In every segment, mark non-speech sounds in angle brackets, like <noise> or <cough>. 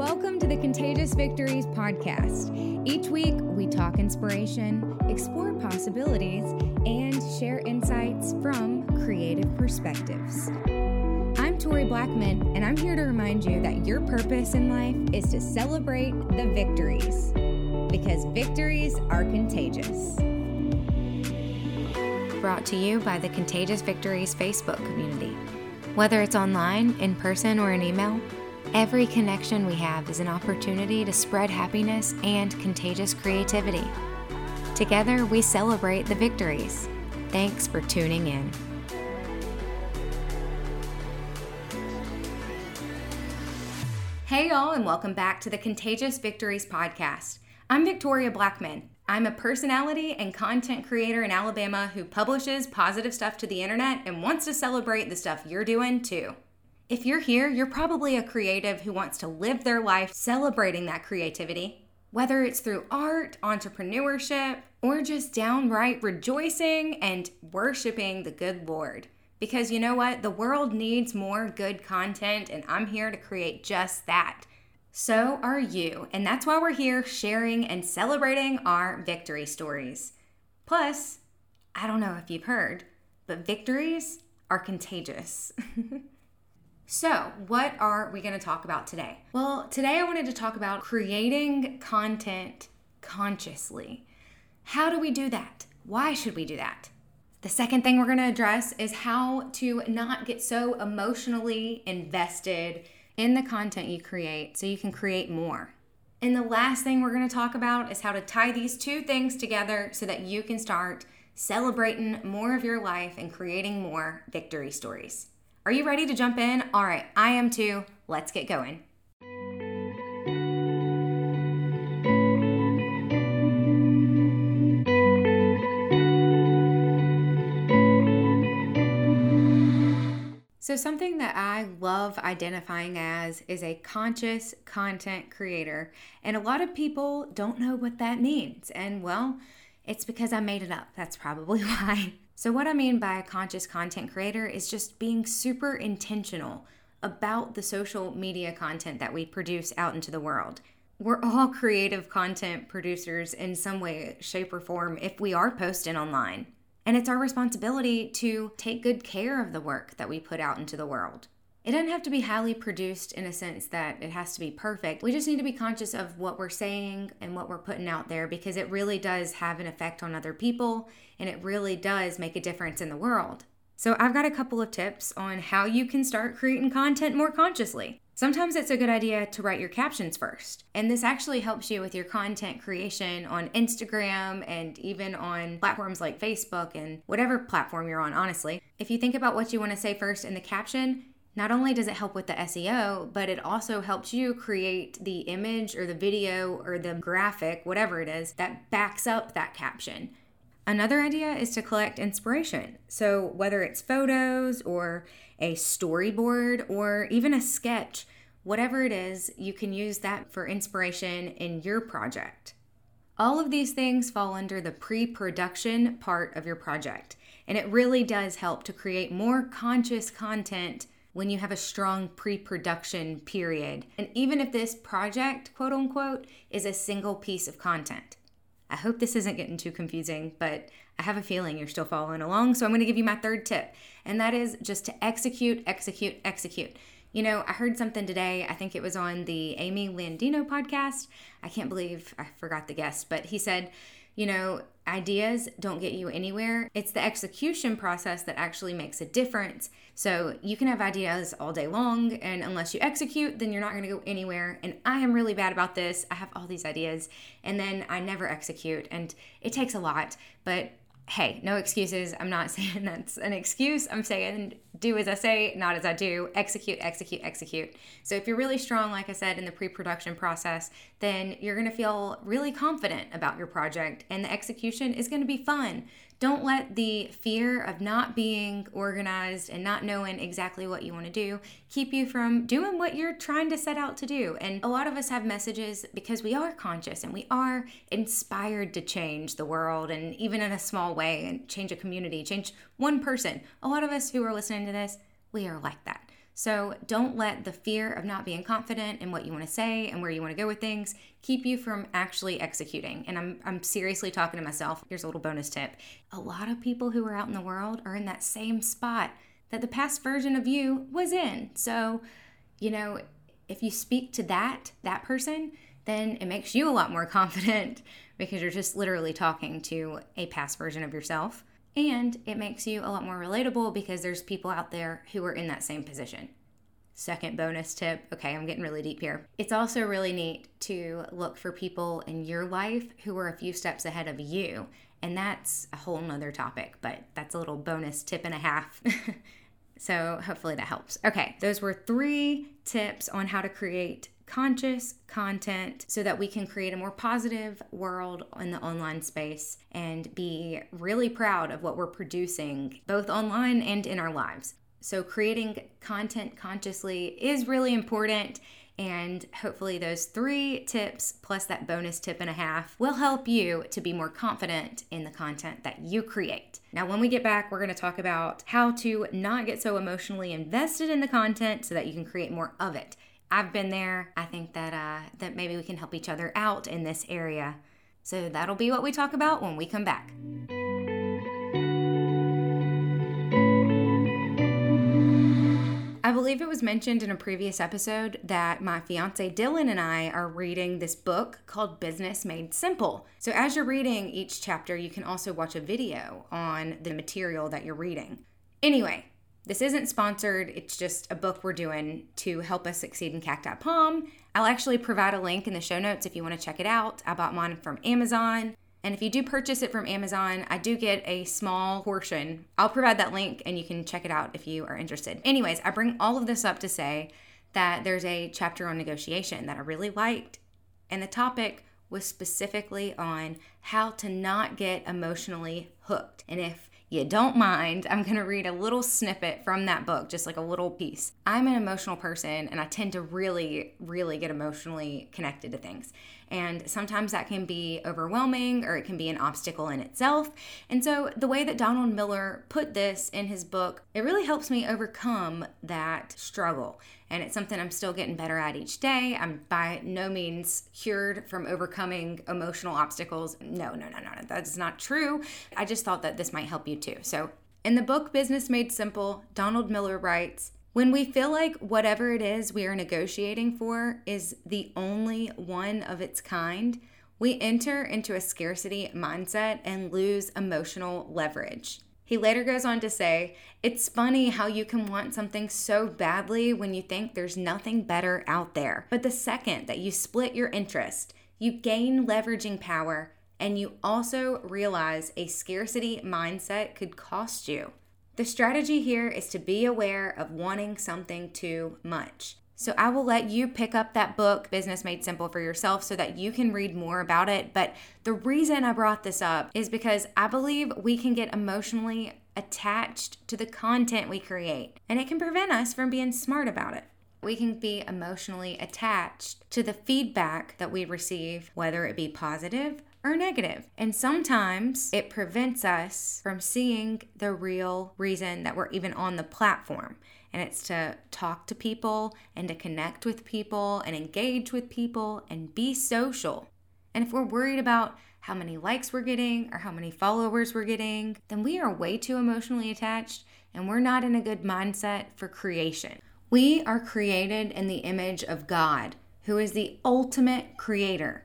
Welcome to the Contagious Victories podcast. Each week, we talk inspiration, explore possibilities, and share insights from creative perspectives. I'm Tori Blackman, and I'm here to remind you that your purpose in life is to celebrate the victories because victories are contagious. Brought to you by the Contagious Victories Facebook community. Whether it's online, in person, or in email, every connection we have is an opportunity to spread happiness and contagious creativity. Together, we celebrate the victories. Thanks for tuning in. Hey, y'all, and welcome back to the Contagious Victories podcast. I'm Victoria Blackman. I'm a personality and content creator in Alabama who publishes positive stuff to the internet and wants to celebrate the stuff you're doing too. If you're here, you're probably a creative who wants to live their life celebrating that creativity. Whether it's through art, entrepreneurship, or just downright rejoicing and worshiping the good Lord. Because you know what? The world needs more good content, and I'm here to create just that. So are you, and that's why we're here sharing and celebrating our victory stories. Plus, I don't know if you've heard, but victories are contagious. <laughs> so, what are we going to talk about today? Well, today I wanted to talk about creating content consciously. How do we do that? Why should we do that? The second thing we're going to address is how to not get so emotionally invested in the content you create so you can create more. And the last thing we're going to talk about is how to tie these two things together so that you can start celebrating more of your life and creating more victory stories. Are you ready to jump in? All right, I am too. Let's get going. So, something that I love identifying as is a conscious content creator. And a lot of people don't know what that means. And well, it's because I made it up. That's probably <laughs> why. So, what I mean by a conscious content creator is just being super intentional about the social media content that we produce out into the world. We're all <laughs> creative content producers in some way, shape, or form if we are posting online. And it's our responsibility to take good care of the work that we put out into the world. It doesn't have to be highly produced in a sense that it has to be perfect. We just need to be conscious of what we're saying and what we're putting out there because it really does have an effect on other people and it really does make a difference in the world. So, I've got a couple of tips on how you can start creating content more consciously. Sometimes it's a good idea to write your captions first. And this actually helps you with your content creation on Instagram and even on platforms like Facebook and whatever platform you're on, honestly. If you think about what you want to say first in the caption, not only does it help with the SEO, but it also helps you create the image or the video or the graphic, whatever it is, that backs up that caption. Another idea is to collect inspiration. So, whether it's photos or a storyboard or even a sketch, whatever it is, you can use that for inspiration in your project. All of these things fall under the pre production part of your project, and it really does help to create more conscious content when you have a strong pre production period. And even if this project, quote unquote, is a single piece of content. I hope this isn't getting too confusing, but I have a feeling you're still following along. So I'm to give you my third tip, and that is just to execute, execute, execute. You know, I heard something today. I think it was on the Amy Landino podcast. I can't believe I forgot the guest, but he said, you know, ideas don't get you anywhere. It's the execution process that actually makes a difference. So you can have ideas all day long, and unless you execute, then you're not going to go anywhere. And I am really bad about this. I have all these ideas, and then I never execute, and it takes a lot. But hey, no excuses. I'm not <laughs> saying that's an excuse. I'm saying do as I say, not as I do. Execute, execute, execute. So if you're really strong, like I said, in the pre production process, then you're going to feel really confident about your project and the execution is going to be fun. Don't let the fear of not being organized and not knowing exactly what you want to do keep you from doing what you're trying to set out to do. And a lot of us have messages because we are conscious and we are inspired to change the world and even in a small way and change a community, change one person. A lot of us who are listening to this, we are like that. So don't let the fear of not being confident in what you want to say and where you want to go with things keep you from actually executing. And I'm, I'm seriously talking to myself. Here's a little bonus tip a lot of people who are out in the world are in that same spot that the past version of you was in. So, you know, if you speak to that, that person, then it makes you a lot more <laughs> confident because you're just literally talking to a past version of yourself. And it makes you a lot more relatable because there's people out there who are in that same position. Second bonus tip okay, I'm getting really deep here. It's also really neat to look for people in your life who are a few steps ahead of you. And that's a whole nother topic, but that's a little bonus tip and a half. <laughs> so hopefully that helps. Okay, those were three tips on how to create conscious content so that we can create a more positive world in the online space and be really proud of what we're producing both online and in our lives. So, creating content consciously is really important. And hopefully, those three tips plus that bonus tip and a half will help you to be more confident in the content that you create. Now, when we get back, we're going to talk about how to not get so emotionally invested in the content so that you can create more of it. I've been there. I think that uh, that maybe we can help each other out in this area. So that'll be what we talk about when we come back. I believe it was mentioned in a previous episode that my fiance Dylan and I are reading this book called Business Made Simple. So, as you're reading each chapter, you can also watch a video on the material that you're reading. Anyway, this isn't sponsored, it's just a book we're doing to help us succeed in Cacti Palm. I'll actually provide a link in the show notes if you want to check it out. I bought mine from Amazon. And if you do purchase it from Amazon, I do get a small portion. I'll provide that link and you can check it out if you are interested. Anyways, I bring all of this up to say that there's a chapter on negotiation that I really liked. And the topic was specifically on how to not get emotionally hooked. And if you don't mind, I'm going to read a little snippet from that book, just like a little piece. I'm an emotional person and I tend to really, really get emotionally connected to things. And sometimes that can be overwhelming or it can be an obstacle in itself. And so, the way that Donald Miller put this in his book, it really helps me overcome that struggle. And it's something I'm still getting better at each day. I'm by no means cured from overcoming emotional obstacles. No, no, no, no, no. That's not true. I just thought that this might help you too. So, in the book Business Made Simple, Donald Miller writes, when we feel like whatever it is we are negotiating for is the only one of its kind, we enter into a scarcity mindset and lose emotional leverage. He later goes on to say, It's funny how you can want something so badly when you think there's nothing better out there. But the second that you split your interest, you gain leveraging power and you also realize a scarcity mindset could cost you. The strategy here is to be aware of wanting something too much. So I will let you pick up that book, Business Made Simple, for yourself so that you can read more about it. But the reason I brought this up is because I believe we can get emotionally attached to the content we create, and it can prevent us from being smart about it. We can be emotionally attached to the feedback that we receive, whether it be positive or negative. And sometimes it prevents us from seeing the real reason that we're even on the platform. And it's to talk to people and to connect with people and engage with people and be social. And if we're worried about how many likes we're getting or how many followers we're getting, then we are way too emotionally attached and we're not in a good mindset for creation. We are created in the image of God, who is the ultimate creator.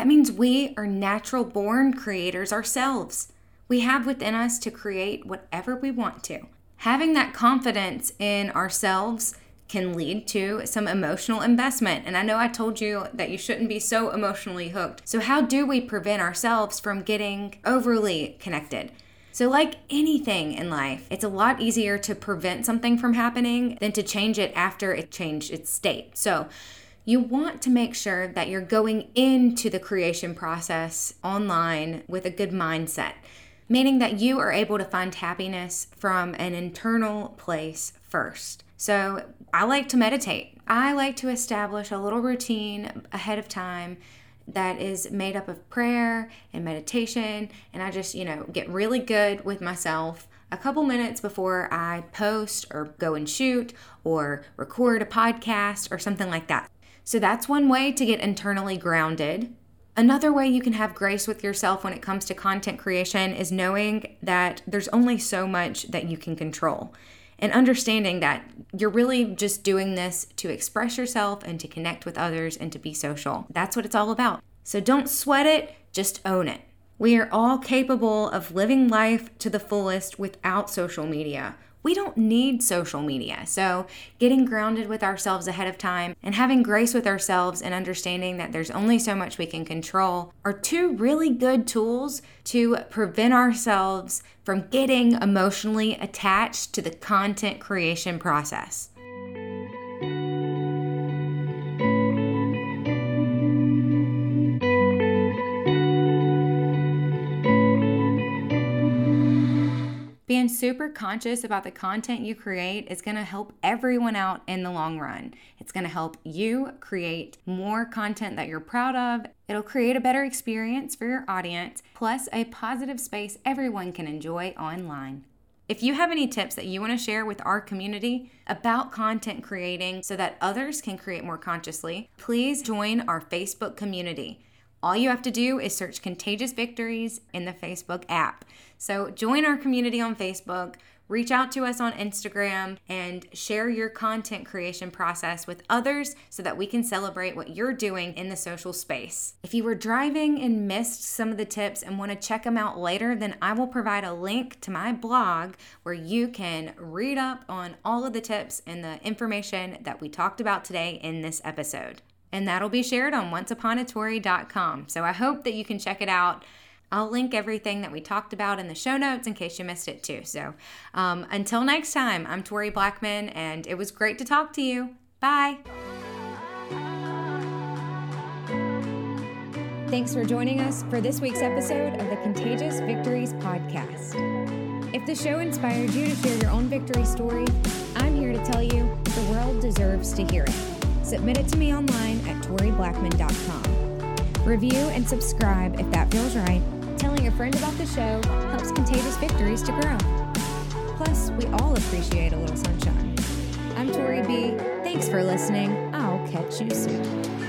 That means we are natural born creators ourselves. We have within us to create whatever we want to. Having that confidence in ourselves can lead to some emotional investment. And I know I told you that you shouldn't be so emotionally hooked. So, how do we prevent ourselves from getting overly connected? So, like anything in life, it's a lot easier to prevent something from happening than to change it after it changed its state. So, you want to make sure that you're going into the creation process online with a good mindset, meaning that you are able to find happiness from an internal place first. So, I like to meditate. I like to establish a little routine ahead of time that is made up of prayer and meditation. And I just, you know, get really good with myself a couple minutes before I post or go and shoot or record a podcast or something like that. So that's one way to get internally grounded. Another way you can have grace with yourself when it comes to content creation is knowing that there's only so much that you can control and understanding that you're really just doing this to express yourself and to connect with others and to be social. That's what it's all about. So don't sweat it, just own it. We are all capable of living life to the fullest without social media. We don't need social media. So, getting grounded with ourselves ahead of time and having grace with ourselves and understanding that there's only so much we can control are two really good tools to prevent ourselves from getting emotionally attached to the content creation process. Super conscious about the content you create is going to help everyone out in the long run. It's going to help you create more content that you're proud of. It'll create a better experience for your audience, plus a positive space everyone can enjoy online. If you have any tips that you want to share with our community about content creating so that others can create more consciously, please join our Facebook community. All you have to do is search Contagious Victories in the Facebook app. So join our community on Facebook, reach out to us on Instagram, and share your content creation process with others so that we can celebrate what you're doing in the social space. If you were driving and missed some of the tips and want to check them out later, then I will provide a link to my blog where you can read up on all of the tips and the information that we talked about today in this episode and that'll be shared on onceuponatori.com. So I hope that you can check it out. I'll link everything that we talked about in the show notes in case you missed it too. So um, until next time, I'm Tori Blackman, and it was great to talk to you. Bye. Thanks for joining us for this week's episode of the Contagious Victories podcast. If the show inspired you to share your own victory story, I'm here to tell you the world deserves to hear it submit it to me online at toriblackman.com. Review and subscribe if that feels right. Telling a friend about the show helps Contagious Victories to grow. Plus, we all appreciate a little sunshine. I'm Tori B. Thanks for listening. I'll catch you soon.